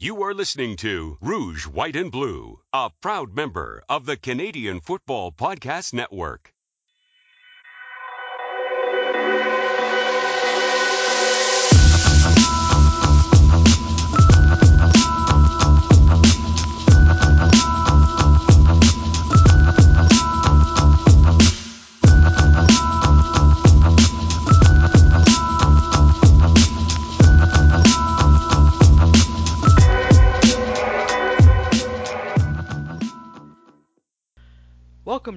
You are listening to Rouge, White, and Blue, a proud member of the Canadian Football Podcast Network.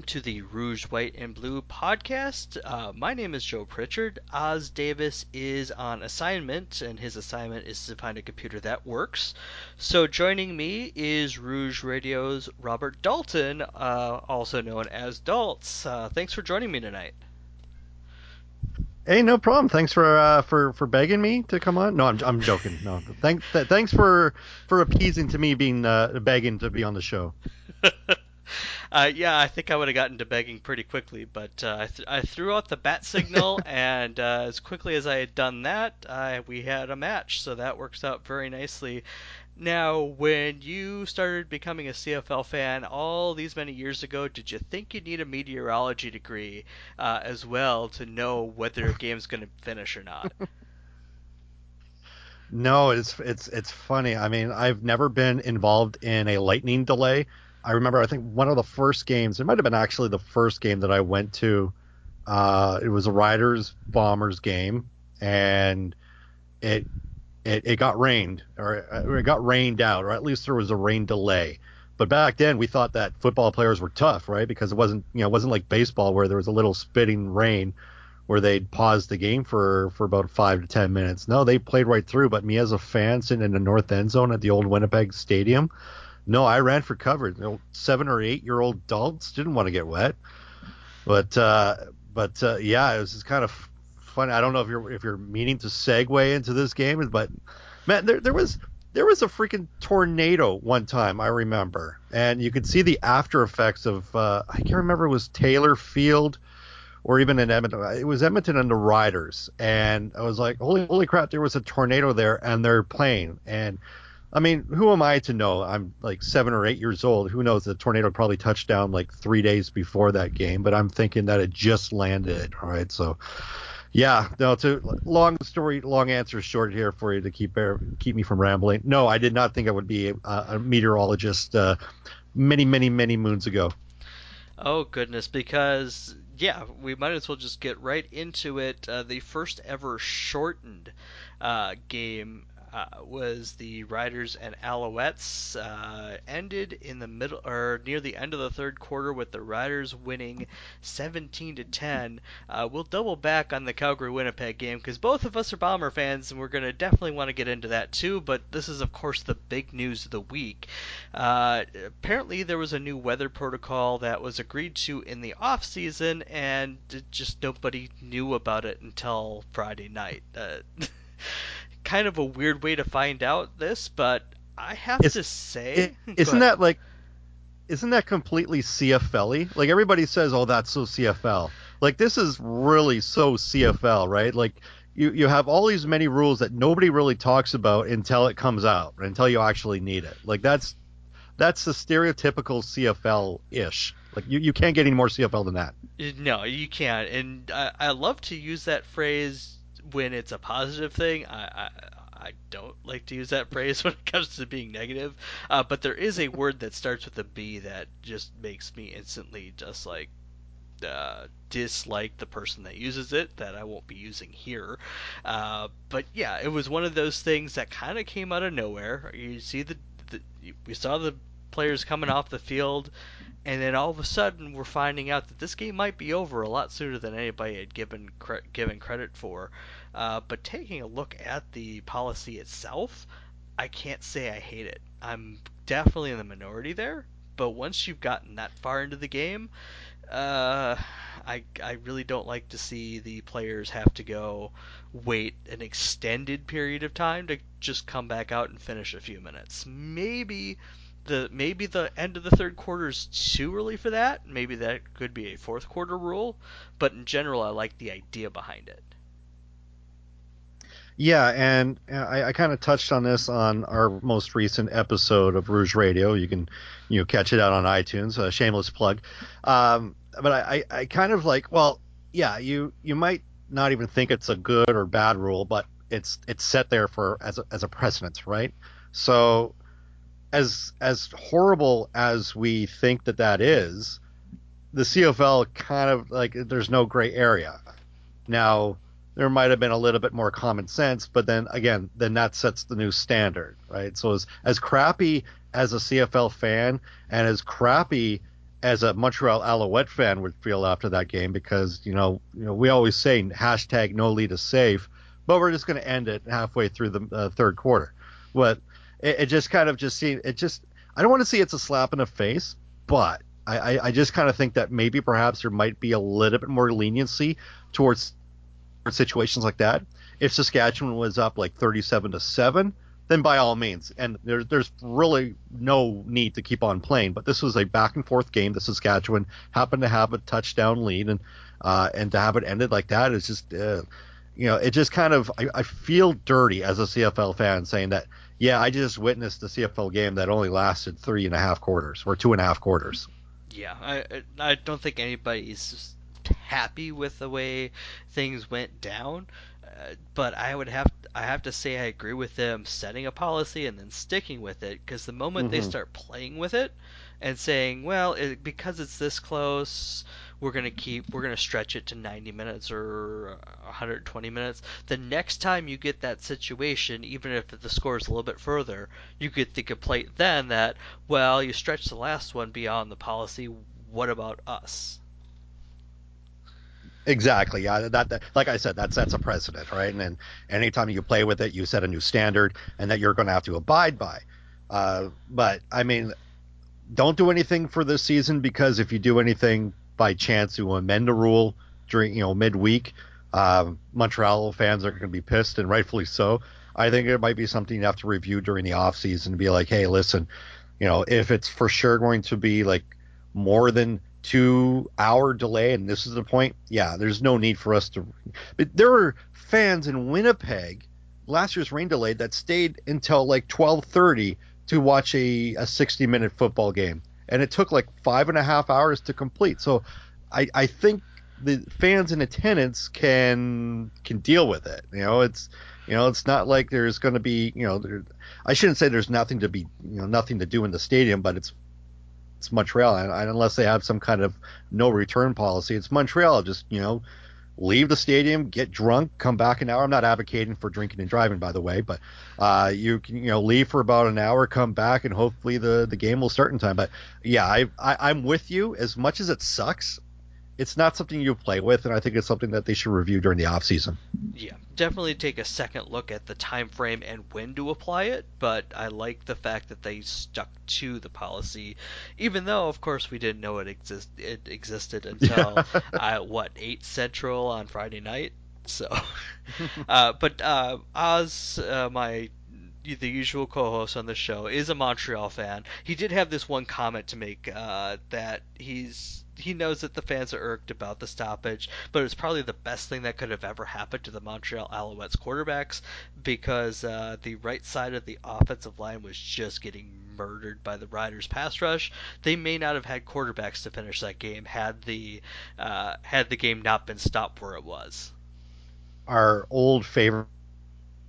Welcome to the Rouge, White, and Blue podcast. Uh, my name is Joe Pritchard. Os Davis is on assignment, and his assignment is to find a computer that works. So joining me is Rouge Radio's Robert Dalton, uh, also known as Daltz. Uh, thanks for joining me tonight. Hey, no problem. Thanks for uh, for for begging me to come on. No, I'm I'm joking. No, thanks th- thanks for for appeasing to me being uh, begging to be on the show. Uh, yeah, I think I would have gotten to begging pretty quickly, but uh, I, th- I threw out the bat signal, and uh, as quickly as I had done that, we had a match, so that works out very nicely. Now, when you started becoming a CFL fan all these many years ago, did you think you'd need a meteorology degree uh, as well to know whether a game's going to finish or not? No, it's it's it's funny. I mean, I've never been involved in a lightning delay I remember I think one of the first games, it might have been actually the first game that I went to. Uh, it was a Riders Bombers game, and it it, it got rained or, or it got rained out, or at least there was a rain delay. But back then we thought that football players were tough, right? Because it wasn't you know it wasn't like baseball where there was a little spitting rain where they'd pause the game for for about five to ten minutes. No, they played right through. But me as a fan sitting in the north end zone at the old Winnipeg Stadium, no, I ran for cover. You know, seven or eight year old adults didn't want to get wet, but uh, but uh, yeah, it was just kind of funny. I don't know if you're if you're meaning to segue into this game, but man, there there was there was a freaking tornado one time I remember, and you could see the after effects of uh, I can't remember it was Taylor Field or even in Edmonton. It was Edmonton and the Riders, and I was like, holy holy crap, there was a tornado there, and they're playing, and I mean, who am I to know? I'm like seven or eight years old. Who knows? The tornado probably touched down like three days before that game, but I'm thinking that it just landed. All right, so yeah, no. To long story, long answer short here for you to keep keep me from rambling. No, I did not think I would be a, a meteorologist uh, many, many, many moons ago. Oh goodness, because yeah, we might as well just get right into it. Uh, the first ever shortened uh, game uh, was the Riders and Alouettes. Uh, ended in the middle or near the end of the third quarter with the Riders winning 17 to 10. Uh, we'll double back on the Calgary Winnipeg game because both of us are Bomber fans and we're going to definitely want to get into that too. But this is of course the big news of the week. Uh, apparently there was a new weather protocol that was agreed to in the off season and just nobody knew about it until Friday night. Uh, kind of a weird way to find out this, but I have it's, to say, it, isn't that like, isn't that completely CFL? Like everybody says, oh, that's so CFL. Like this is really so CFL, right? Like you you have all these many rules that nobody really talks about until it comes out, until you actually need it. Like that's that's the stereotypical CFL ish. Like you, you can't get any more CFL than that. No, you can't. And I, I love to use that phrase when it's a positive thing, I, I, I don't like to use that phrase when it comes to being negative. Uh, but there is a word that starts with a B that just makes me instantly just like uh, dislike the person that uses it that I won't be using here. Uh, but yeah, it was one of those things that kind of came out of nowhere. You see the, the we saw the players coming off the field and then all of a sudden we're finding out that this game might be over a lot sooner than anybody had given cre- given credit for. Uh, but taking a look at the policy itself, I can't say I hate it. I'm definitely in the minority there, but once you've gotten that far into the game, uh, I I really don't like to see the players have to go wait an extended period of time to just come back out and finish a few minutes. Maybe the maybe the end of the third quarter is too early for that. Maybe that could be a fourth quarter rule, but in general, I like the idea behind it. Yeah, and I, I kind of touched on this on our most recent episode of Rouge Radio. You can, you know, catch it out on iTunes. A shameless plug. Um, but I, I, I kind of like, well, yeah, you you might not even think it's a good or bad rule, but it's it's set there for as a, as a precedent, right? So, as as horrible as we think that that is, the CFL kind of like there's no gray area. Now there might have been a little bit more common sense, but then again, then that sets the new standard, right? So as as crappy as a CFL fan and as crappy as a Montreal Alouette fan would feel after that game, because you know, you know, we always say hashtag no lead is safe, but we're just going to end it halfway through the uh, third quarter. But it, it, just kind of just seemed it just I don't want to see it's a slap in the face, but I, I, just kind of think that maybe perhaps there might be a little bit more leniency towards situations like that. If Saskatchewan was up like 37 to 7, then by all means. And there's there's really no need to keep on playing. But this was a back and forth game. The Saskatchewan happened to have a touchdown lead, and uh, and to have it ended like that is just uh, you know it just kind of I, I feel dirty as a CFL fan saying that yeah I just witnessed the CFL game that only lasted three and a half quarters or two and a half quarters. Yeah, I I don't think anybody's happy with the way things went down. Uh, but I would have I have to say I agree with them setting a policy and then sticking with it because the moment mm-hmm. they start playing with it and saying, well, it, because it's this close, we're gonna keep we're gonna stretch it to 90 minutes or 120 minutes. The next time you get that situation, even if the score is a little bit further, you get the complaint then that well, you stretched the last one beyond the policy. What about us? Exactly. Yeah. That, that, like I said, that sets a precedent, right? And then anytime you play with it, you set a new standard, and that you're going to have to abide by. Uh, but I mean, don't do anything for this season because if you do anything by chance to amend a rule during you know midweek, uh, Montreal fans are going to be pissed, and rightfully so. I think it might be something you have to review during the off season and be like, hey, listen, you know, if it's for sure going to be like more than two hour delay, and this is the point, yeah, there's no need for us to. But there were fans in Winnipeg last year's rain delay that stayed until like 12:30 to watch a, a 60 minute football game, and it took like five and a half hours to complete. So, I I think the fans in attendance can can deal with it. You know, it's you know, it's not like there's going to be, you know, there, I shouldn't say there's nothing to be, you know, nothing to do in the stadium, but it's it's Montreal, and, and unless they have some kind of no return policy, it's Montreal. Just you know, leave the stadium, get drunk, come back an hour. I'm not advocating for drinking and driving, by the way, but uh, you can you know leave for about an hour, come back, and hopefully the the game will start in time. But yeah, I, I I'm with you. As much as it sucks, it's not something you play with, and I think it's something that they should review during the off season. Yeah, definitely take a second look at the time frame and when to apply it. But I like the fact that they stuck to the policy, even though, of course, we didn't know it exist it existed until uh, what eight central on Friday night. So, uh, but uh, Os, uh, my the usual co-host on the show, is a Montreal fan. He did have this one comment to make uh, that he's he knows that the fans are irked about the stoppage, but it's probably the best thing that could have ever happened to the Montreal Alouettes quarterbacks because uh, the right side of the offensive line was just getting murdered by the Riders' pass rush. They may not have had quarterbacks to finish that game had the uh, had the game not been stopped where it was. Our old favorite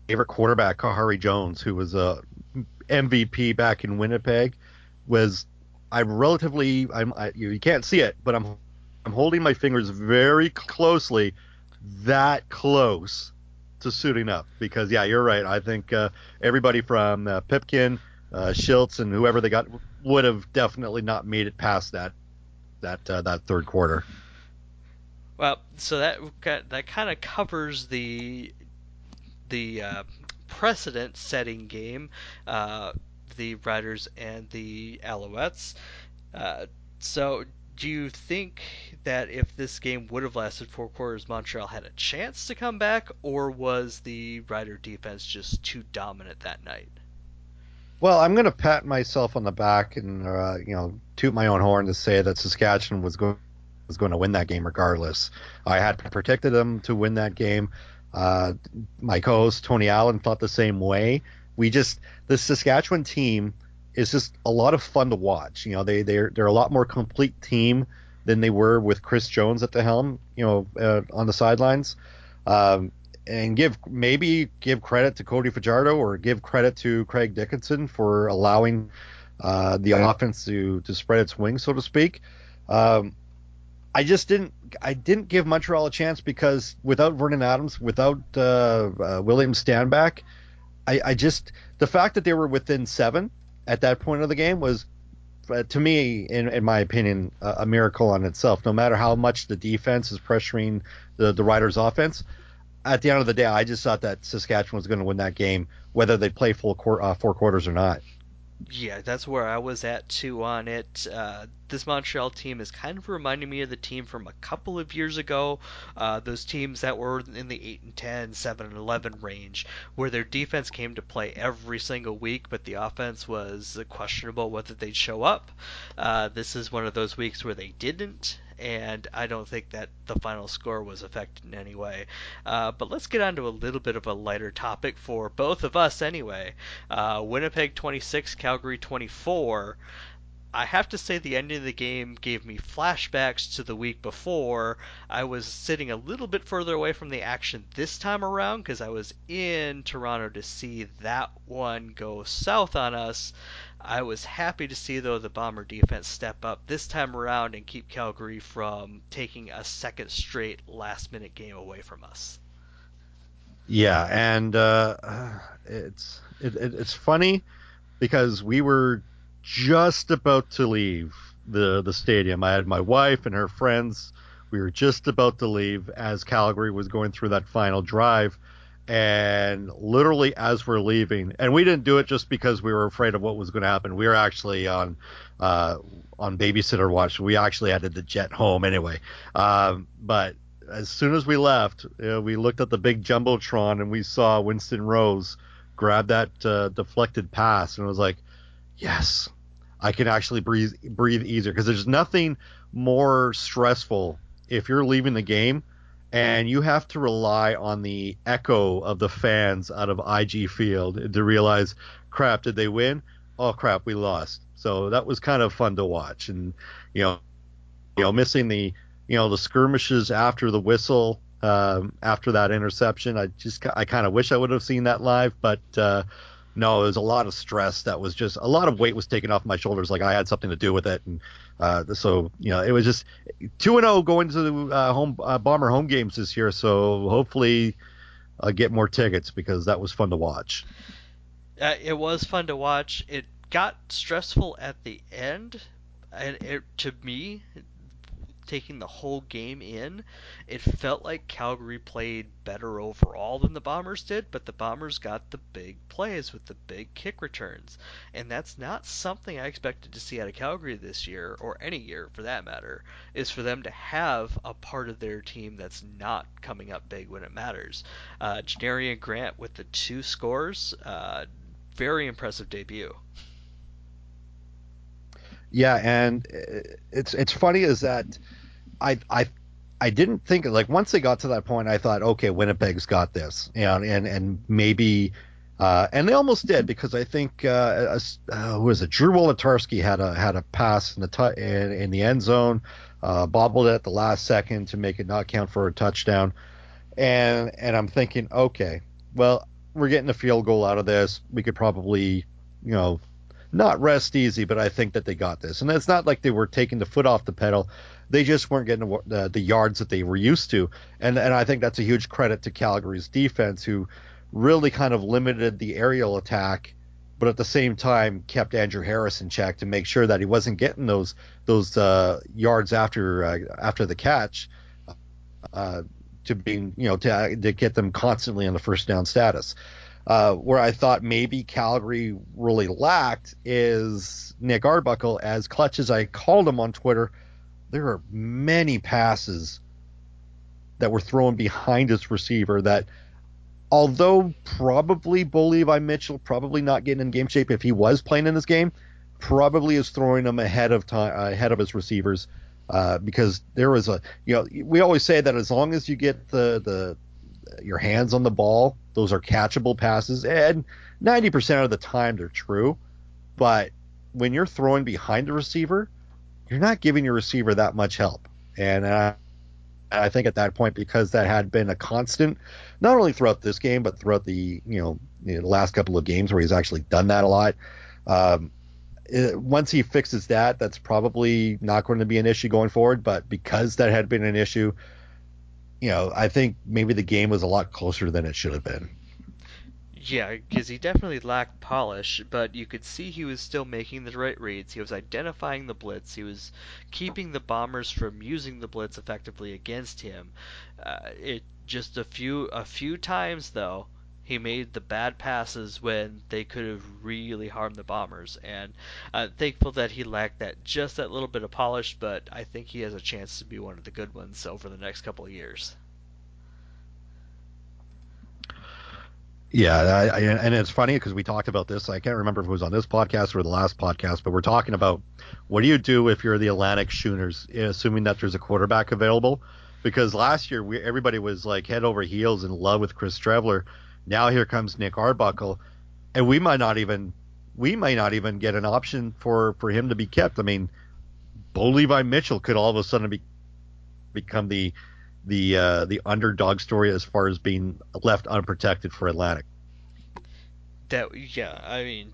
favorite quarterback, Khari Jones, who was a MVP back in Winnipeg, was I'm relatively I'm I, you, you can't see it, but I'm I'm holding my fingers very closely, that close to suiting up because yeah, you're right. I think uh, everybody from uh, Pipkin, uh, Shiltz, and whoever they got would have definitely not made it past that that uh, that third quarter. Well, so that that kind of covers the the uh, precedent-setting game. The Riders and the Alouettes. Uh, so, do you think that if this game would have lasted four quarters, Montreal had a chance to come back, or was the Rider defense just too dominant that night? Well, I'm going to pat myself on the back and uh, you know toot my own horn to say that Saskatchewan was going was going to win that game regardless. I had predicted them to win that game. Uh, my co-host Tony Allen thought the same way. We just the Saskatchewan team is just a lot of fun to watch. You know, they they're they're a lot more complete team than they were with Chris Jones at the helm. You know, uh, on the sidelines. Um, and give maybe give credit to Cody Fajardo or give credit to Craig Dickenson for allowing uh, the offense to to spread its wings, so to speak. Um, I just didn't I didn't give Montreal a chance because without Vernon Adams, without uh, uh, William Stanback, I, I, just the fact that they were within seven at that point of the game was uh, to me, in, in my opinion, a miracle on itself. No matter how much the defense is pressuring the the Riders' offense, at the end of the day, I just thought that Saskatchewan was going to win that game, whether they play full qu- uh, four quarters or not. Yeah, that's where I was at too on it. Uh, this Montreal team is kind of reminding me of the team from a couple of years ago. Uh, those teams that were in the 8 and 10, 7 and 11 range, where their defense came to play every single week, but the offense was questionable whether they'd show up. Uh, this is one of those weeks where they didn't, and I don't think that the final score was affected in any way. Uh, but let's get on to a little bit of a lighter topic for both of us anyway. Uh, Winnipeg 26, Calgary 24. I have to say the ending of the game gave me flashbacks to the week before. I was sitting a little bit further away from the action this time around because I was in Toronto to see that one go south on us. I was happy to see though the Bomber defense step up this time around and keep Calgary from taking a second straight last minute game away from us. Yeah, and uh, it's it, it, it's funny because we were just about to leave the the stadium. I had my wife and her friends. We were just about to leave as Calgary was going through that final drive. And literally as we're leaving, and we didn't do it just because we were afraid of what was going to happen. We were actually on uh, on babysitter watch. We actually had to jet home anyway. Um, but as soon as we left, we looked at the big jumbotron and we saw Winston Rose grab that uh, deflected pass, and it was like, yes, I can actually breathe breathe easier because there's nothing more stressful if you're leaving the game and you have to rely on the echo of the fans out of IG Field to realize, crap, did they win? Oh crap, we lost. So that was kind of fun to watch, and you know, you know, missing the you know the skirmishes after the whistle um, after that interception. I just I kind of wish I would have seen that live, but uh, no, it was a lot of stress that was just a lot of weight was taken off my shoulders. Like I had something to do with it, and uh, so you know it was just two and zero oh going to the uh, home uh, bomber home games this year. So hopefully I'll get more tickets because that was fun to watch. Uh, it was fun to watch. It got stressful at the end, and it to me taking the whole game in, it felt like Calgary played better overall than the Bombers did, but the Bombers got the big plays with the big kick returns. And that's not something I expected to see out of Calgary this year, or any year for that matter, is for them to have a part of their team that's not coming up big when it matters. Uh, Janarion Grant with the two scores, uh, very impressive debut. Yeah, and it's it's funny is that I I I didn't think like once they got to that point, I thought, okay, Winnipeg's got this, know, and and maybe. Uh, and they almost did because I think uh, uh, who was it? Drew Wolitarsky had a had a pass in the tu- in, in the end zone, uh, bobbled it at the last second to make it not count for a touchdown, and and I'm thinking, okay, well, we're getting a field goal out of this. We could probably, you know, not rest easy, but I think that they got this. And it's not like they were taking the foot off the pedal they just weren't getting the, the yards that they were used to. And and I think that's a huge credit to Calgary's defense, who really kind of limited the aerial attack, but at the same time kept Andrew Harris in check to make sure that he wasn't getting those those uh, yards after uh, after the catch. Uh, to being, you know, to, to get them constantly in the first down status. Uh, where I thought maybe Calgary really lacked is Nick Arbuckle, as clutch as I called him on Twitter there are many passes that were thrown behind his receiver that although probably Bo Levi Mitchell probably not getting in game shape if he was playing in this game, probably is throwing him ahead of time ahead of his receivers. Uh, because there was a you know we always say that as long as you get the the your hands on the ball. Those are catchable passes, and 90% of the time they're true. But when you're throwing behind the receiver, you're not giving your receiver that much help. And I, I think at that point, because that had been a constant, not only throughout this game, but throughout the you know the last couple of games where he's actually done that a lot. Um, once he fixes that, that's probably not going to be an issue going forward. But because that had been an issue, you know, I think maybe the game was a lot closer than it should have been. Yeah, because he definitely lacked polish, but you could see he was still making the right reads. He was identifying the blitz. He was keeping the bombers from using the blitz effectively against him. Uh, it just a few a few times though he made the bad passes when they could have really harmed the bombers, and I'm thankful that he lacked that just that little bit of polish. But I think he has a chance to be one of the good ones over the next couple of years. Yeah, I, I, and it's funny because we talked about this. I can't remember if it was on this podcast or the last podcast, but we're talking about what do you do if you're the Atlantic Schooners, eh, assuming that there's a quarterback available? Because last year we, everybody was like head over heels in love with Chris Streveler. Now here comes Nick Arbuckle, and we might not even we might not even get an option for for him to be kept. I mean, Bo Levi Mitchell could all of a sudden be become the the uh, the underdog story as far as being left unprotected for Atlantic. That yeah, I mean,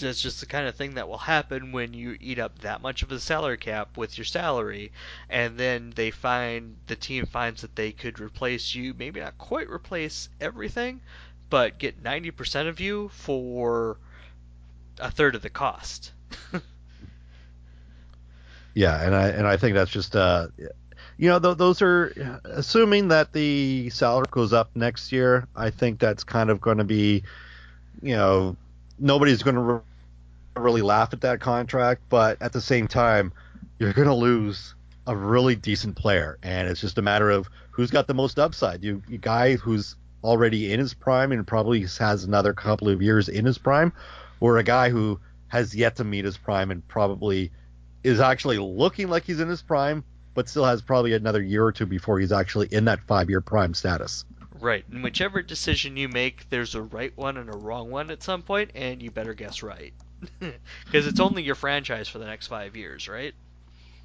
that's just the kind of thing that will happen when you eat up that much of a salary cap with your salary, and then they find the team finds that they could replace you, maybe not quite replace everything, but get ninety percent of you for a third of the cost. yeah, and I and I think that's just uh, you know, th- those are assuming that the salary goes up next year. I think that's kind of going to be, you know, nobody's going to re- really laugh at that contract, but at the same time, you're going to lose a really decent player, and it's just a matter of who's got the most upside. You, you guy who's already in his prime and probably has another couple of years in his prime, or a guy who has yet to meet his prime and probably is actually looking like he's in his prime, but still has probably another year or two before he's actually in that five year prime status. Right. And whichever decision you make, there's a right one and a wrong one at some point, and you better guess right. Because it's only your franchise for the next five years, right?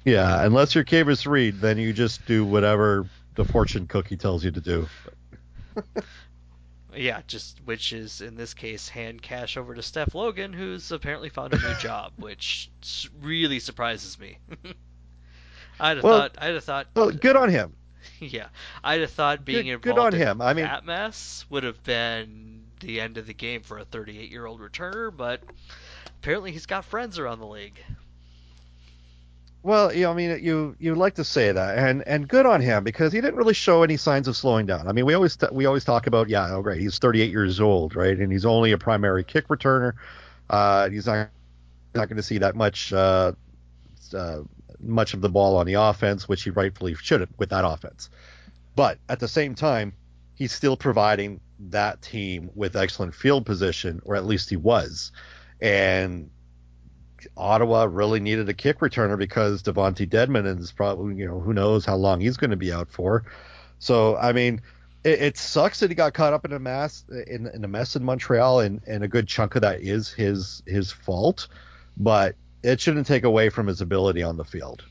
Yeah, unless you're Kavis Reed, then you just do whatever the fortune cookie tells you to do. yeah, just which is in this case hand cash over to Steph Logan, who's apparently found a new job, which really surprises me. I'd have well, thought. I'd have thought. Well, good on him. Yeah, I'd have thought being good, involved good on in him. I mean, that mess would have been the end of the game for a 38-year-old returner, but apparently he's got friends around the league. Well, you know, I mean, you you like to say that, and and good on him because he didn't really show any signs of slowing down. I mean, we always t- we always talk about yeah, oh great, he's 38 years old, right, and he's only a primary kick returner. Uh, he's not not going to see that much uh, uh, much of the ball on the offense, which he rightfully shouldn't with that offense. But at the same time, he's still providing that team with excellent field position, or at least he was. And Ottawa really needed a kick returner because Devonte Dedmon is probably, you know, who knows how long he's going to be out for. So, I mean, it, it, sucks that he got caught up in a mess in, in a mess in Montreal, and, and a good chunk of that is his his fault. But it shouldn't take away from his ability on the field.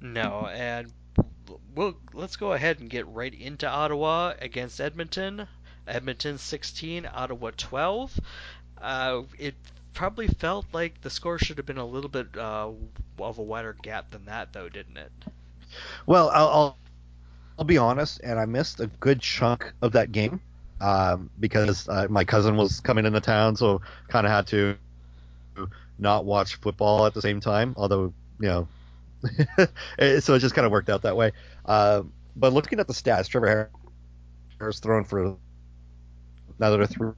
No, and we'll let's go ahead and get right into Ottawa against Edmonton. Edmonton 16, Ottawa 12. Uh, it probably felt like the score should have been a little bit uh, of a wider gap than that, though, didn't it? Well, I'll, I'll, I'll be honest, and I missed a good chunk of that game um, because uh, my cousin was coming into town, so kind of had to not watch football at the same time. Although you know, so it just kind of worked out that way. Uh, but looking at the stats, Trevor Harris thrown for another three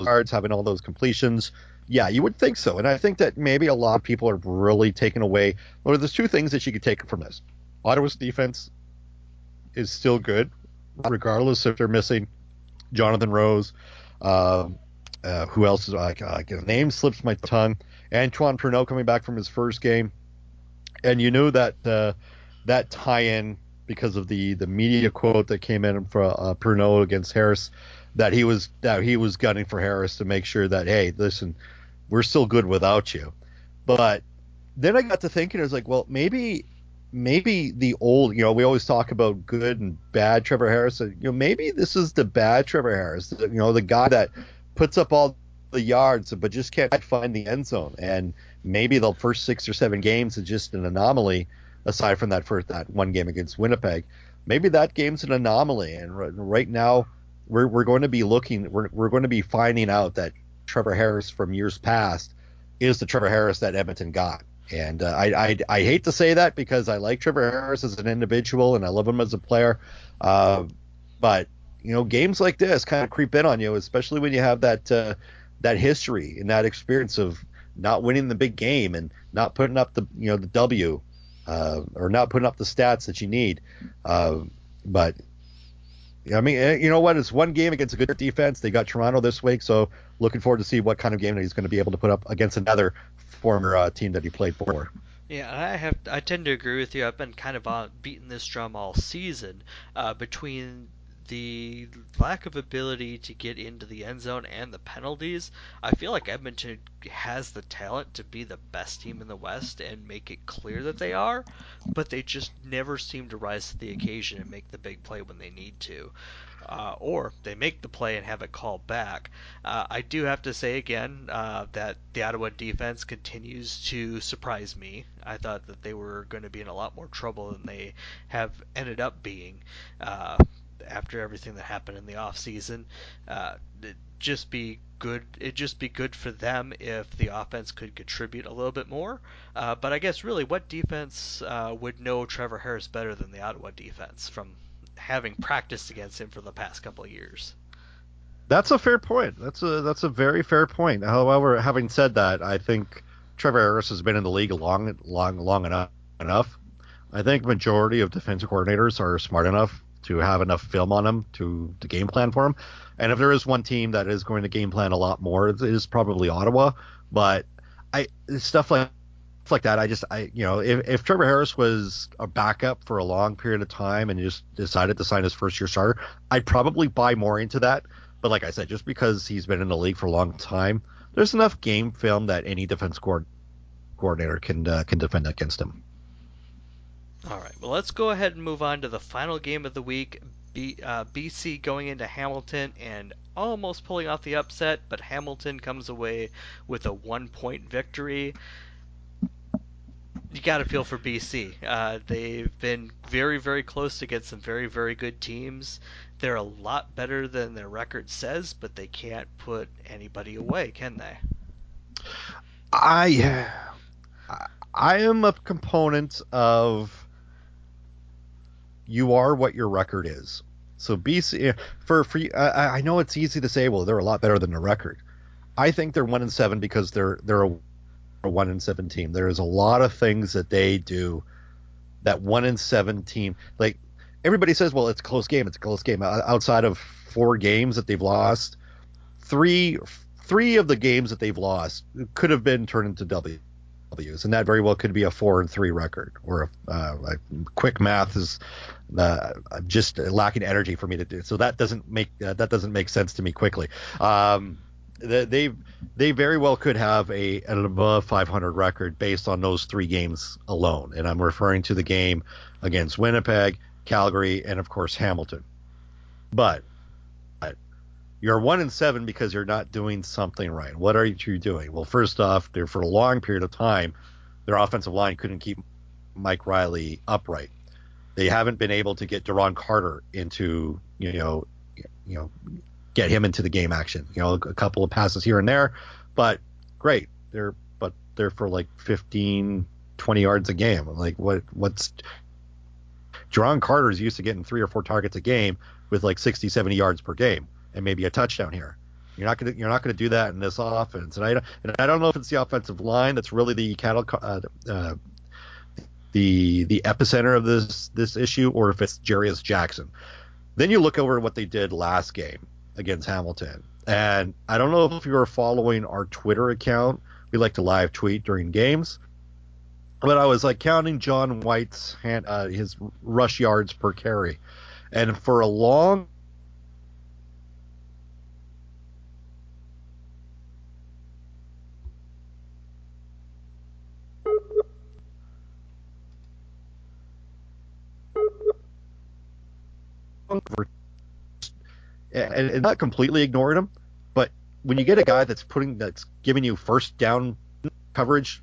yards, having all those completions. Yeah, you would think so, and I think that maybe a lot of people are really taken away. Well, there's two things that you could take from this. Ottawa's defense is still good, regardless if they're missing Jonathan Rose, um, uh, who else is like uh, his name slips my tongue. Antoine Pruneau coming back from his first game, and you knew that uh, that tie-in because of the the media quote that came in from uh, Pruneau against Harris that he was that he was gunning for Harris to make sure that hey, listen, we're still good without you. But then I got to thinking, I was like, well, maybe maybe the old, you know, we always talk about good and bad Trevor Harris. You know, maybe this is the bad Trevor Harris. You know, the guy that puts up all the yards but just can't find the end zone. And maybe the first six or seven games is just an anomaly. Aside from that first that one game against Winnipeg, maybe that game's an anomaly. And right now, we're we're going to be looking, we're we're going to be finding out that Trevor Harris from years past is the Trevor Harris that Edmonton got. And uh, I, I, I hate to say that because I like Trevor Harris as an individual and I love him as a player, uh, but you know games like this kind of creep in on you, especially when you have that uh, that history and that experience of not winning the big game and not putting up the you know the W uh, or not putting up the stats that you need. Uh, but I mean, eh, you know what? It's one game against a good defense. They got Toronto this week, so looking forward to see what kind of game he's going to be able to put up against another former uh, team that he played for. Yeah, I have. I tend to agree with you. I've been kind of uh, beating this drum all season uh, between the lack of ability to get into the end zone and the penalties, I feel like Edmonton has the talent to be the best team in the West and make it clear that they are, but they just never seem to rise to the occasion and make the big play when they need to. Uh, or they make the play and have it called back. Uh, I do have to say again uh, that the Ottawa defense continues to surprise me. I thought that they were going to be in a lot more trouble than they have ended up being. After everything that happened in the off season. Uh, just be good. It just be good for them if the offense could contribute a little bit more. Uh, but I guess really, what defense uh, would know Trevor Harris better than the Ottawa defense from having practiced against him for the past couple of years? That's a fair point. That's a that's a very fair point. However, having said that, I think Trevor Harris has been in the league long long long enough enough. I think majority of defensive coordinators are smart enough to have enough film on him to to game plan for him. And if there is one team that is going to game plan a lot more, it is probably Ottawa. But I stuff like stuff like that, I just I you know if, if Trevor Harris was a backup for a long period of time and just decided to sign his first year starter, I'd probably buy more into that. But like I said, just because he's been in the league for a long time, there's enough game film that any defense coordinator can uh, can defend against him. All right. Well, let's go ahead and move on to the final game of the week. B, uh, BC going into Hamilton and almost pulling off the upset, but Hamilton comes away with a one-point victory. You got to feel for BC. Uh, they've been very, very close against some very, very good teams. They're a lot better than their record says, but they can't put anybody away, can they? I, I am a component of you are what your record is. So BC eh, for for I, I know it's easy to say, well, they're a lot better than the record. I think they're one in seven because they're they're a, a one in seven team. There's a lot of things that they do that one in seven team like everybody says, well, it's a close game. It's a close game. Outside of four games that they've lost, three three of the games that they've lost could have been turned into W. W's, and that very well could be a four and three record. Or uh, quick math is uh, just lacking energy for me to do. So that doesn't make uh, that doesn't make sense to me quickly. Um, they they very well could have a an above 500 record based on those three games alone, and I'm referring to the game against Winnipeg, Calgary, and of course Hamilton. But you're one in seven because you're not doing something right. What are you doing? Well, first off, there for a long period of time, their offensive line couldn't keep Mike Reilly upright. They haven't been able to get Duron Carter into you know you know get him into the game action. You know, a couple of passes here and there, but great. They're but they're for like 15, 20 yards a game. Like what what's Duron Carter's used to getting three or four targets a game with like 60, 70 yards per game and maybe a touchdown here. You're not gonna you're not gonna do that in this offense, and I and I don't know if it's the offensive line that's really the cattle uh, uh, the the epicenter of this this issue, or if it's Jarious Jackson. Then you look over what they did last game against Hamilton, and I don't know if you are following our Twitter account. We like to live tweet during games. but I was like counting John White's hand, uh, his rush yards per carry, and for a long and, and not completely ignoring him, but when you get a guy that's putting that's giving you first down coverage,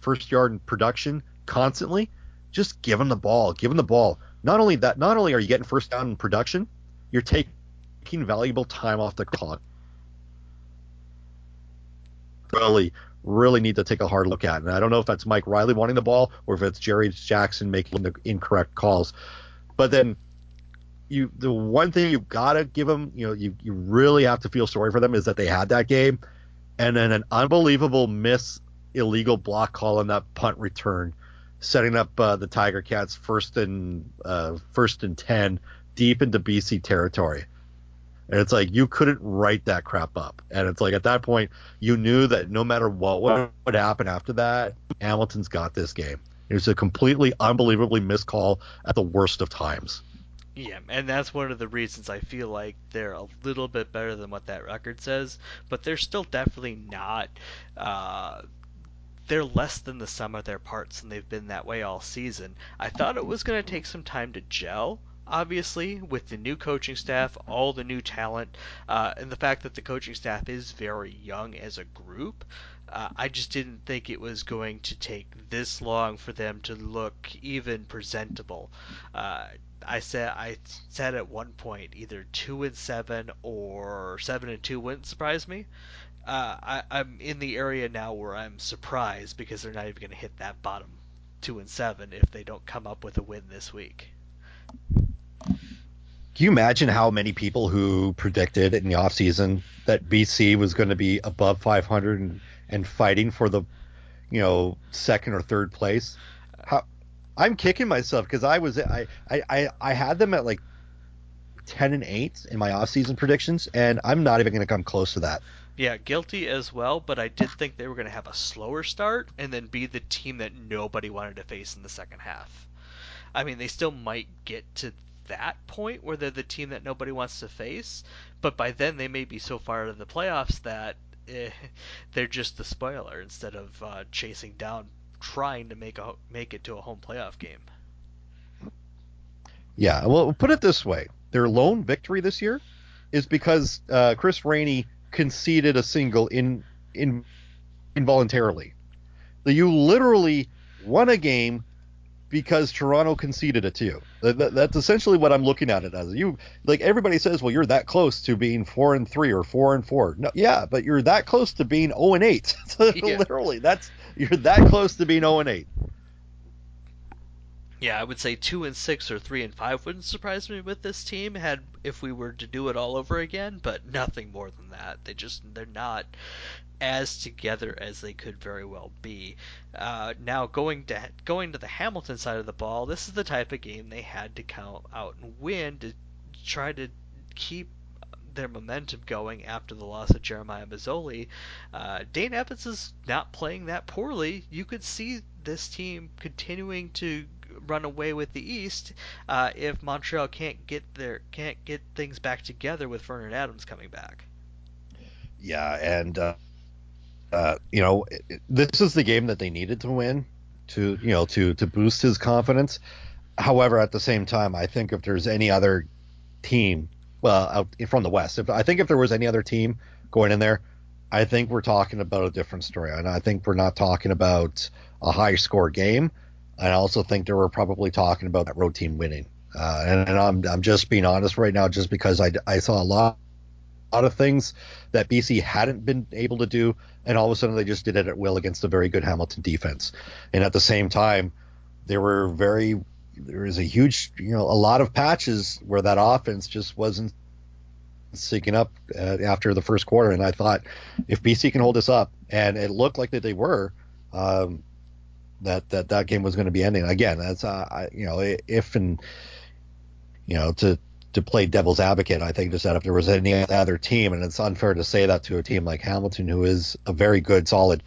first yard in production constantly, just give him the ball. Give him the ball. Not only that, not only are you getting first down in production, you're taking valuable time off the clock. Really, really need to take a hard look at. And I don't know if that's Mike Reilly wanting the ball or if it's Jarious Jackson making the incorrect calls. But then you the one thing you've gotta give them, you know, you you really have to feel sorry for them is that they had that game, and then an unbelievable miss illegal block call on that punt return, setting up uh, the Tiger Cats first and uh, first and ten deep into BC territory. And it's like you couldn't write that crap up. And it's like at that point you knew that no matter what what would happen after that, Hamilton's got this game. It was a completely unbelievably missed call at the worst of times. Yeah, and that's one of the reasons I feel like they're a little bit better than what that record says, but they're still definitely not. Uh, they're less than the sum of their parts, and they've been that way all season. I thought it was going to take some time to gel, obviously, with the new coaching staff, all the new talent, uh, and the fact that the coaching staff is very young as a group. Uh, I just didn't think it was going to take this long for them to look even presentable. Uh, I said I said at one point either two and seven or seven and two wouldn't surprise me. Uh, I, I'm in the area now where I'm surprised because they're not even going to hit that bottom two and seven if they don't come up with a win this week. Can you imagine how many people who predicted in the offseason that BC was going to be above 500 and, and fighting for the, you know, second or third place? How I'm kicking myself because I was I, I I had them at like ten and eight in my off-season predictions, and I'm not even going to come close to that. Yeah, guilty as well, but I did think they were going to have a slower start and then be the team that nobody wanted to face in the second half. I mean, they still might get to that point where they're the team that nobody wants to face, but by then they may be so far in the playoffs that eh, they're just the spoiler instead of uh, chasing down trying to make a make it to a home playoff game. Yeah, well, put it this way: their lone victory this year is because uh, Chris Rainey conceded a single in in involuntarily. You literally won a game because Toronto conceded it to you. That, that's essentially what I'm looking at it as. You like everybody says, well, you're that close to being four and three or four and four. No, yeah, but you're that close to being zero and eight. yeah. Literally, that's you're that close to being 0 and 8. Yeah, I would say two and six or three and five wouldn't surprise me with this team had if we were to do it all over again, but nothing more than that. They just they're not as together as they could very well be. Uh, now going to going to the Hamilton side of the ball, this is the type of game they had to count out and win to try to keep their momentum going after the loss of Jeremiah Masoli. Uh, Dane Evans is not playing that poorly. You could see this team continuing to run away with the East uh, if Montreal can't get their can't get things back together with Vernon Adams coming back. Yeah, and uh, uh, you know this is the game that they needed to win to you know to to boost his confidence. However, at the same time, I think if there's any other team well, out from the West. If I think if there was any other team going in there, I think we're talking about a different story. And I think we're not talking about a high score game. And I also think they were probably talking about that road team winning. Uh, and, and I'm I'm just being honest right now, just because I, I saw a lot of things that BC hadn't been able to do, and all of a sudden they just did it at will against a very good Hamilton defense. And at the same time, they were very there was a huge, you know, a lot of patches where that offense just wasn't syncing up uh, after the first quarter. And I thought if BC can hold this up, and it looked like that they were, um, that that that game was going to be ending. Again, that's uh, I, you know, if and you know to to play devil's advocate, I think just that if there was any other team, and it's unfair to say that to a team like Hamilton, who is a very good, solid,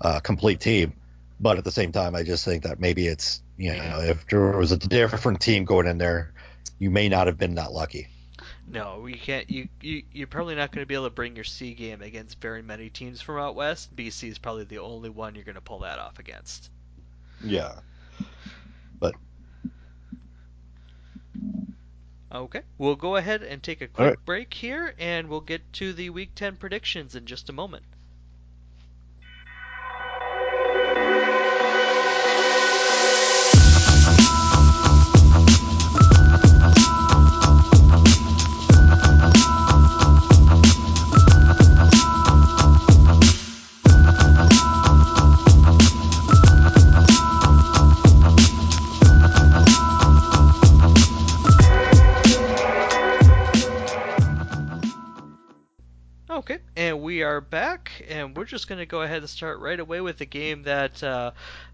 uh, complete team, But at the same time, I just think that maybe it's you know if there was a different team going in there, you may not have been that lucky. No, you can't. You, you you're probably not going to be able to bring your C game against very many teams from out west. BC is probably the only one you're going to pull that off against. Yeah, but Okay, we'll go ahead and take a quick right. break here, and we'll get to the Week 10 predictions in just a moment. Are back, and we're just going to go ahead and start right away with the game that uh,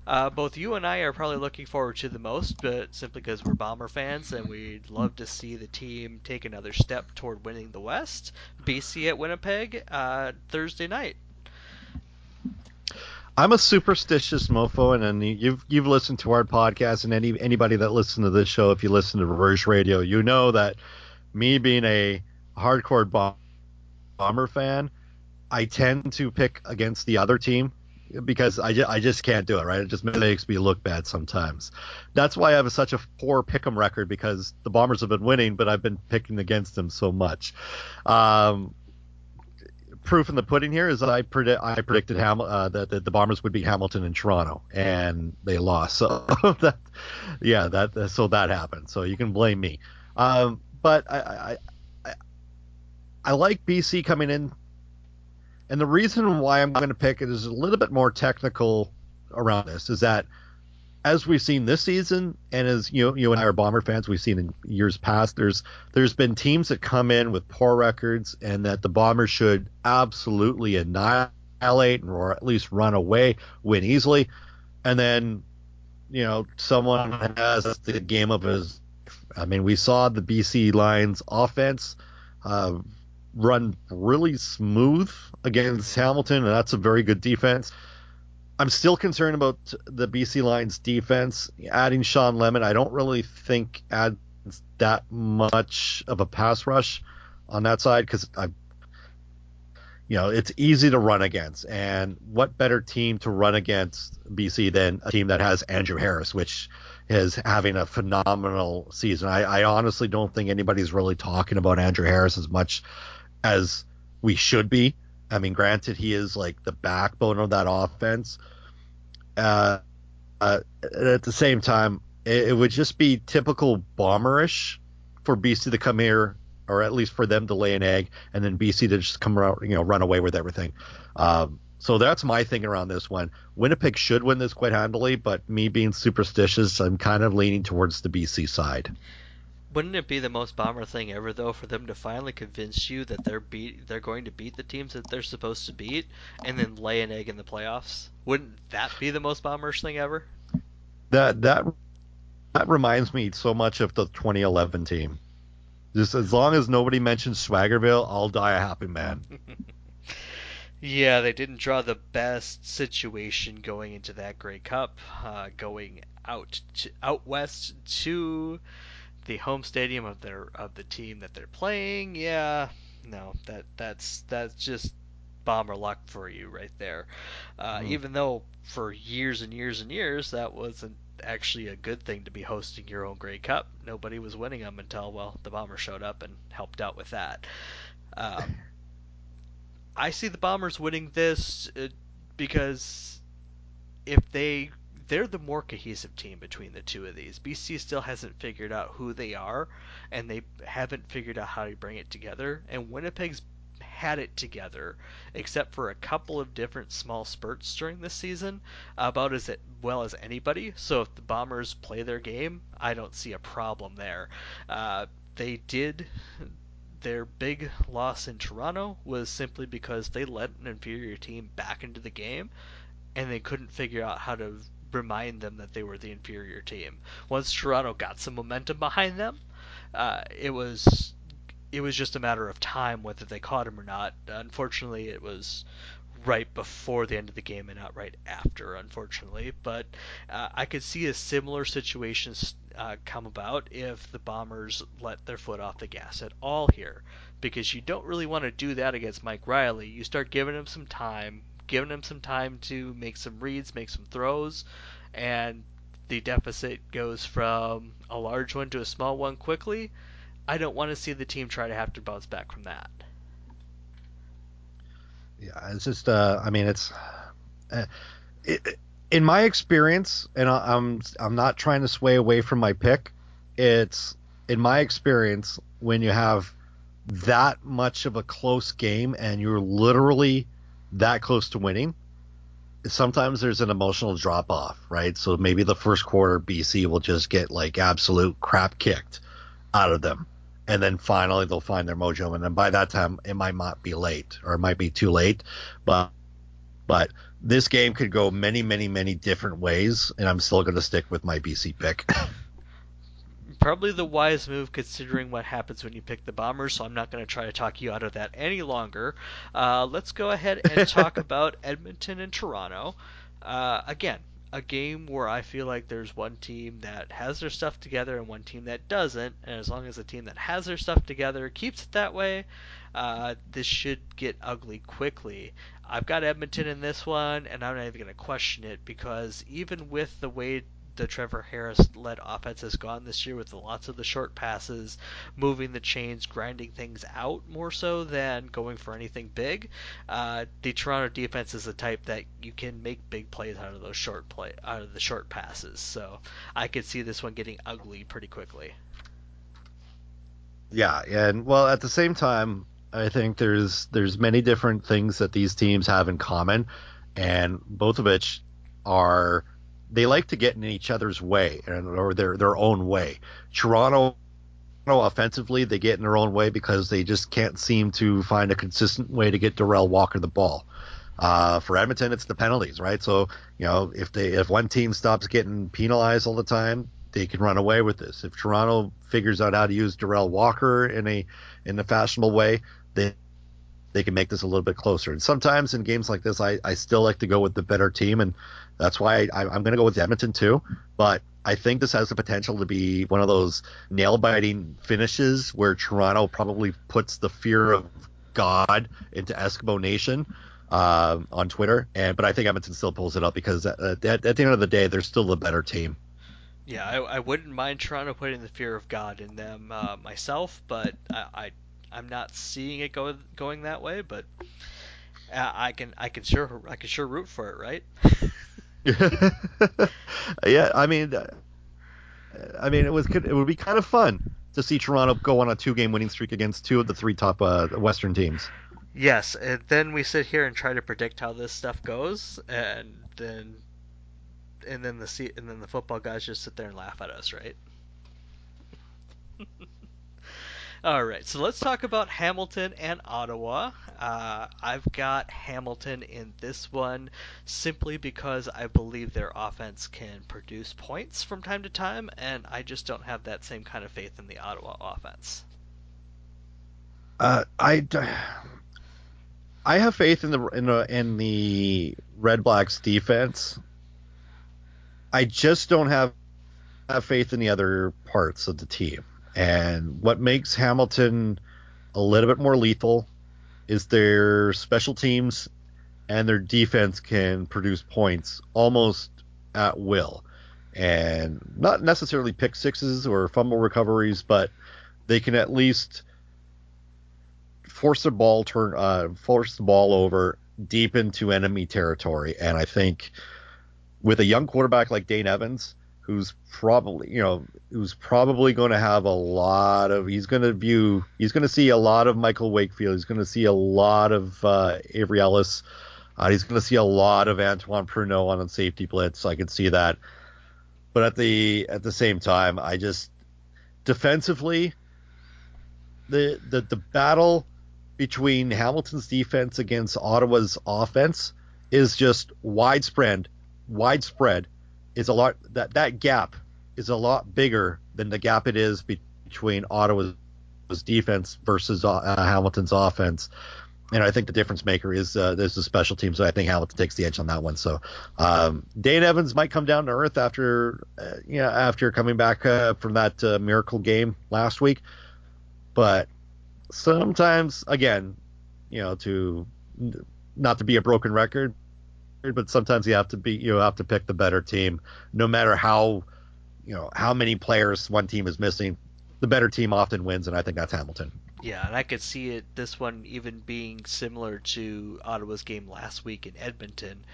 uh, both you and I are probably looking forward to the most, but simply because we're Bomber fans and we'd love to see the team take another step toward winning the West. BC at Winnipeg uh, Thursday night. I'm a superstitious mofo, and, and you've you've listened to our podcast, and any anybody that listens to this show, if you listen to Rouge Radio, you know that me being a hardcore bomber fan, I tend to pick against the other team because I, I just can't do it, right? It just makes me look bad sometimes. That's why I have such a poor pick'em record because the Bombers have been winning, but I've been picking against them so much. Um, proof in the pudding here is that I, predict I predicted Ham- uh, that, that, the Bombers would beat Hamilton and Toronto, and they lost. So that, yeah, that so that happened. So you can blame me. Um, but I, I, I, I like BC coming in and the reason why I'm going to pick it is a little bit more technical around this is that as we've seen this season, and as you know, you and I are Bomber fans, we've seen in years past, there's there's been teams that come in with poor records, and that the Bombers should absolutely annihilate or at least run away, win easily, and then you know someone has the game of his. I mean, we saw the BC Lions offense uh, run really smooth against Hamilton, and that's a very good defense. I'm still concerned about the BC Lions defense. Adding Shawn Lemon, I don't really think adds that much of a pass rush on that side because I, you know, it's easy to run against. And what better team to run against BC than a team that has Andrew Harris, which is having a phenomenal season. I, I honestly don't think anybody's really talking about Andrew Harris as much as we should be. I mean, granted, he is like the backbone of that offense. Uh, uh, at the same time, it, it, would just be typical bomberish for BC to come here, or at least for them to lay an egg, and then BC to just come around, you know, run away with everything. Um, so that's my thing around this one. Winnipeg should win this quite handily, but me being superstitious, I'm kind of leaning towards the BC side. Wouldn't it be the most bomber thing ever though for them to finally convince you that they're beat they're going to beat the teams that they're supposed to beat and then lay an egg in the playoffs? Wouldn't that be the most bomberish thing ever? That that that reminds me so much of the 2011 team. Just as long as nobody mentions Swaggerville, I'll die a happy man. yeah, they didn't draw the best situation going into that Grey Cup, uh, going out to, out west to the home stadium of their of the team that they're playing, yeah, no, that that's that's just bomber luck for you right there. Uh, mm. Even though for years and years and years that wasn't actually a good thing to be hosting your own Grey Cup. Nobody was winning them until well the Bombers showed up and helped out with that. Um, I see the Bombers winning this uh, because if they they're the more cohesive team between the two of these. BC still hasn't figured out who they are, and they haven't figured out how to bring it together. And Winnipeg's had it together, except for a couple of different small spurts during this season, about as well as anybody. So if the Bombers play their game, I don't see a problem there. Uh, they did. Their big loss in Toronto was simply because they let an inferior team back into the game and they couldn't figure out how to remind them that they were the inferior team. Once Toronto got some momentum behind them, uh, it was it was just a matter of time whether they caught him or not. Unfortunately, it was right before the end of the game and not right after, unfortunately. But uh, I could see a similar situation uh, come about if the Bombers let their foot off the gas at all here, because you don't really want to do that against Mike Reilly. You start giving him some time, giving him some time to make some reads, make some throws, and the deficit goes from a large one to a small one quickly. I don't want to see the team try to have to bounce back from that. Yeah, it's just, uh, I mean, it's, uh, it, in my experience, and I'm I'm not trying to sway away from my pick. It's in my experience when you have that much of a close game and you're literally that close to winning. Sometimes there's an emotional drop off, right? So maybe the first quarter BC will just get like absolute crap kicked out of them and then finally they'll find their mojo and then by that time it might not be late or it might be too late but but this game could go many many many different ways and i'm still going to stick with my bc pick probably the wise move considering what happens when you pick the bombers so i'm not going to try to talk you out of that any longer uh, let's go ahead and talk about edmonton and toronto uh, again a game where I feel like there's one team that has their stuff together and one team that doesn't, and as long as the team that has their stuff together keeps it that way, uh, this should get ugly quickly. I've got Edmonton in this one, and I'm not even going to question it because even with the way the Trevor Harris led offense has gone this year with lots of the short passes, moving the chains, grinding things out more so than going for anything big. Uh, the Toronto defense is the type that you can make big plays out of those short play out of the short passes. So I could see this one getting ugly pretty quickly. Yeah, and well, at the same time, I think there's there's many different things that these teams have in common, and both of which are they like to get in each other's way and or their their own way. Toronto offensively, they get in their own way because they just can't seem to find a consistent way to get Derel Walker the ball. Uh, for Edmonton, it's the penalties, right? So you know if they if one team stops getting penalized all the time, they can run away with this. If Toronto figures out how to use Derel Walker in a in a fashionable way, they they can make this a little bit closer. And sometimes in games like this, I, I still like to go with the better team, and that's why I, am going to go with Edmonton too. But I think this has the potential to be one of those nail biting finishes where Toronto probably puts the fear of God into Eskimo Nation uh, on Twitter. And but I think Edmonton still pulls it up because at, at, at the end of the day, they're still the better team. Yeah, I, I wouldn't mind Toronto putting the fear of God in them uh, myself, but I, I I'm not seeing it go, going that way. But uh, I can I can sure I can sure root for it, right? yeah, I mean, I mean, it was it would be kind of fun to see Toronto go on a two-game winning streak against two of the three top uh, Western teams. Yes, and then we sit here and try to predict how this stuff goes, and then and then the and then the football guys just sit there and laugh at us, right? All right, so let's talk about Hamilton and Ottawa. Uh, I've got Hamilton in this one simply because I believe their offense can produce points from time to time, and I just don't have that same kind of faith in the Ottawa offense. Uh, I, I have faith in the in the in the Red Blacks defense. I just don't have have faith in the other parts of the team. And what makes Hamilton a little bit more lethal is their special teams and their defense can produce points almost at will. And not necessarily pick sixes or fumble recoveries, but they can at least force the ball turn uh, force the ball over deep into enemy territory. And I think with a young quarterback like Dane Evans, who's probably you know who's probably going to have a lot of he's going to view he's going to see a lot of Michael Wakefield. He's going to see a lot of uh, Avery Ellis. Uh, he's going to see a lot of Antoine Pruneau on safety blitz. I can see that. But at the at the same time I just defensively the the the battle between Hamilton's defense against Ottawa's offense is just widespread widespread is a lot that that gap is a lot bigger than the gap it is between Ottawa's defense versus uh, Hamilton's offense. and I think the difference maker is uh, there's the special team, so I think Hamilton takes the edge on that one. So um, Dane Evans might come down to earth after uh, you know after coming back uh, from that uh, miracle game last week, but sometimes again, you know, to not to be a broken record, but sometimes you have to be you have to pick the better team, no matter how you know how many players one team is missing. The better team often wins, and I think that's Hamilton. Yeah, and I could see it this one even being similar to Ottawa's game last week in Edmonton.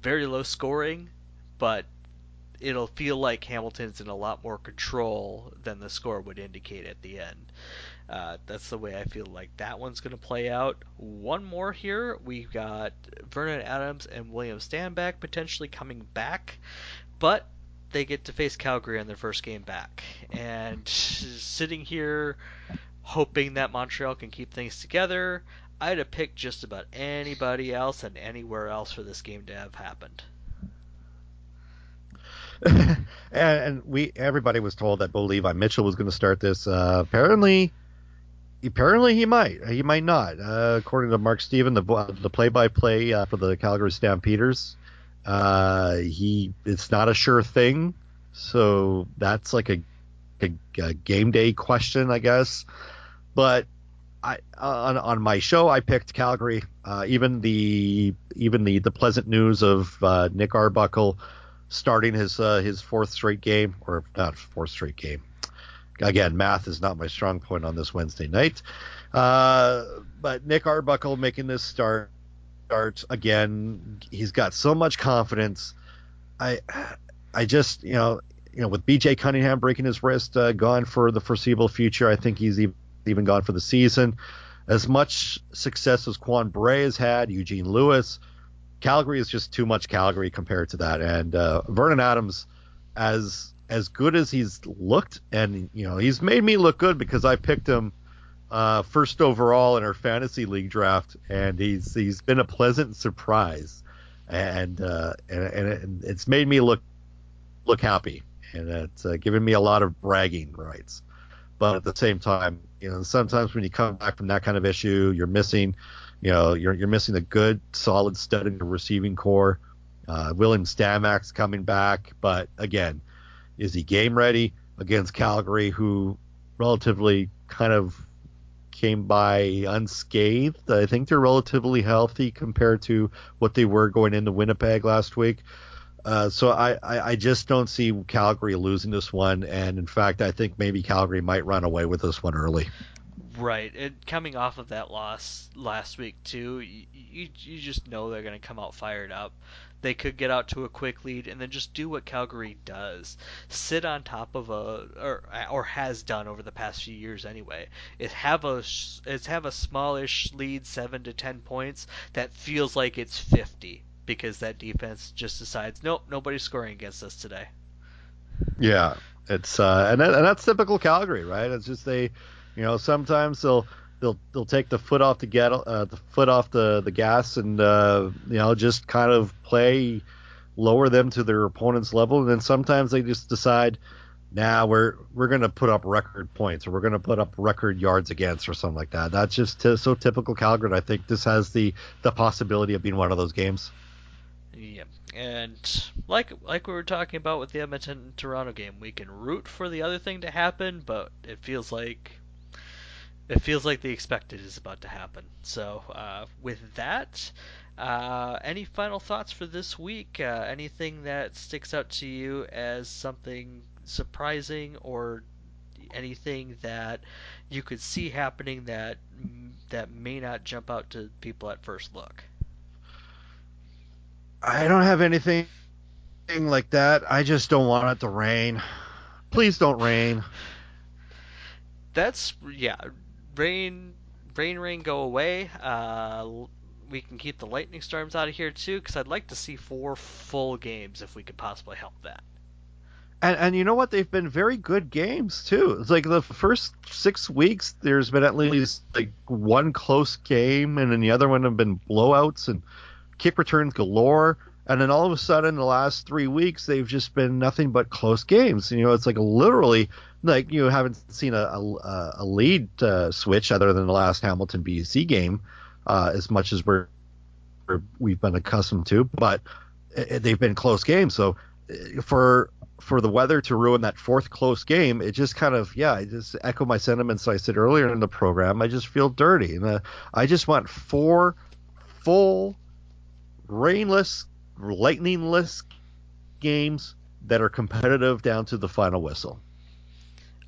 Very low scoring, but it'll feel like Hamilton's in a lot more control than the score would indicate at the end. Uh, that's the way I feel like that one's going to play out. One more here. We've got Vernon Adams and William Stanback potentially coming back, but they get to face Calgary on their first game back. And sitting here hoping that Montreal can keep things together, I'd have picked just about anybody else and anywhere else for this game to have happened. and, we everybody was told that Bo Levi Mitchell was going to start this. Uh, apparently, apparently he might. He might not. Uh, according to Mark Steven, the the play by play for the Calgary Stampeders, uh, he it's not a sure thing. So that's like a, a, a game day question, I guess. But I on on my show I picked Calgary. Uh, even the even the the pleasant news of uh, Nick Arbuckle starting his uh, his fourth straight game or not fourth straight game again, math is not my strong point on this Wednesday night. Uh, but Nick Arbuckle making this start start again. He's got so much confidence. I I just you know you know with BJ Cunningham breaking his wrist, uh, gone for the foreseeable future. I think he's even, even gone for the season. As much success as Quan Bray has had, Eugene Lewis, Calgary is just too much Calgary compared to that. And uh, Vernon Adams, as as good as he's looked, and you know he's made me look good because I picked him uh, first overall in our fantasy league draft, and he's he's been a pleasant surprise, and uh, and, and it's made me look look happy, and it's uh, given me a lot of bragging rights. But at the same time, you know, sometimes when you come back from that kind of issue, you're missing, you know, you're you're missing a good, solid stud in the receiving core. Uh, William Stanback's coming back, but again, is he game ready against Calgary, who relatively kind of came by unscathed? I think they're relatively healthy compared to what they were going into Winnipeg last week. Uh, so I, I, I, just don't see Calgary losing this one, and in fact, I think maybe Calgary might run away with this one early. Right, and coming off of that loss last week too, you you, you just know they're going to come out fired up they could get out to a quick lead and then just do what Calgary does. Sit on top of a or or has done over the past few years anyway. It have a it's have a smallish lead 7 to 10 points that feels like it's 50 because that defense just decides nope, nobody's scoring against us today. Yeah, it's uh and and that's typical Calgary, right? It's just they you know, sometimes they'll they'll they'll take the foot off the get uh, the foot off the the gas and uh, you know just kind of play lower them to their opponent's level. And then sometimes they just decide nah we're we're going to put up record points or we're going to put up record yards against or something like that. That's just t- so typical Calgary. I think this has the the possibility of being one of those games. Yeah and like like we were talking about with the Edmonton Toronto game we can root for the other thing to happen but it feels like it feels like the expected is about to happen. So, uh, with that, uh, any final thoughts for this week? Uh, anything that sticks out to you as something surprising, or anything that you could see happening that that may not jump out to people at first look? I don't have anything like that. I just don't want it to rain. Please don't rain. That's yeah rain, rain, rain, go away. Uh, we can keep the lightning storms out of here too, because I'd like to see four full games if we could possibly help that. And, and you know what? They've been very good games too. It's like the first six weeks, there's been at least like one close game, and then the other one have been blowouts and kick returns galore. And then all of a sudden, the last three weeks, they've just been nothing but close games. You know, it's like literally like you haven't seen a a, a lead uh, switch other than the last Hamilton BC game uh, as much as we're we've been accustomed to, but they've been close games. So uh, for for the weather to ruin that fourth close game, it just kind of yeah, I just echo my sentiments I said earlier in the program. I just feel dirty, and uh, I just want four full rainless, lightningless games that are competitive down to the final whistle.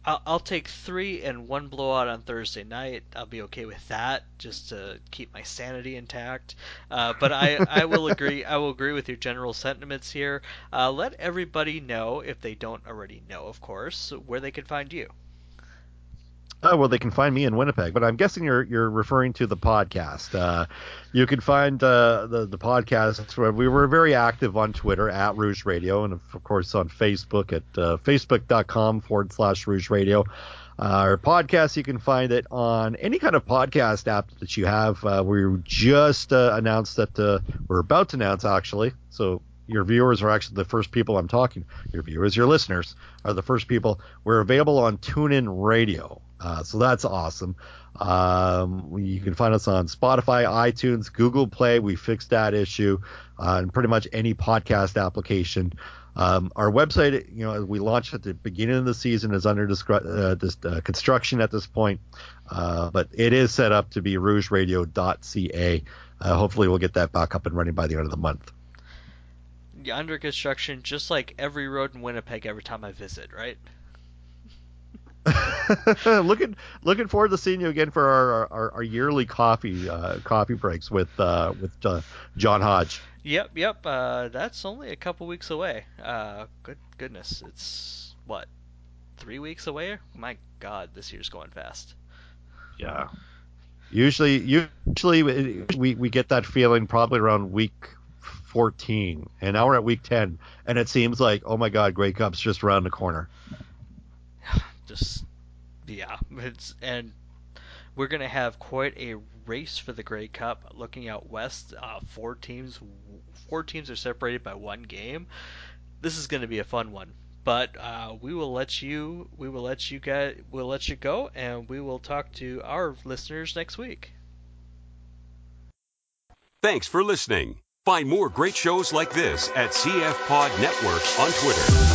I'll, I'll take three and one blowout on Thursday night. I'll be okay with that, just to keep my sanity intact. Uh, but I, I will agree. I will agree with your general sentiments here. Uh, let everybody know if they don't already know, of course, where they can find you. Oh well, they can find me in Winnipeg, but I'm guessing you're you're referring to the podcast. Uh, you can find uh, the the podcast. Where we were very active on Twitter at Rouge Radio, and of course on Facebook at uh, facebook.com forward slash Rouge Radio. Our podcast, you can find it on any kind of podcast app that you have. Uh, we just uh, announced that uh, we're about to announce actually, so your viewers are actually the first people I'm talking. Your viewers, your listeners are the first people. We're available on TuneIn Radio. Uh, so that's awesome. Um, you can find us on Spotify, iTunes, Google Play. We fixed that issue, uh, and pretty much any podcast application. Um, our website, you know, we launched at the beginning of the season, is under uh, this, uh, construction at this point, uh, but it is set up to be rougeradio.ca. Uh, hopefully, we'll get that back up and running by the end of the month. Under construction, just like every road in Winnipeg every time I visit, right? looking looking forward to seeing you again for our our, our yearly coffee uh, coffee breaks with uh, with uh, John Hodge. Yep, yep. Uh, that's only a couple weeks away. Uh, good goodness, it's what three weeks away? My God, this year's going fast. Yeah. Usually, usually we we get that feeling probably around week 14, and now we're at week 10, and it seems like oh my God, Grey Cup's just around the corner just yeah, it's and we're gonna have quite a race for the Grey Cup. Looking out west, uh, four teams, four teams are separated by one game. This is gonna be a fun one. But uh, we will let you, we will let you get, we'll let you go, and we will talk to our listeners next week. Thanks for listening. Find more great shows like this at CF Pod Network on Twitter.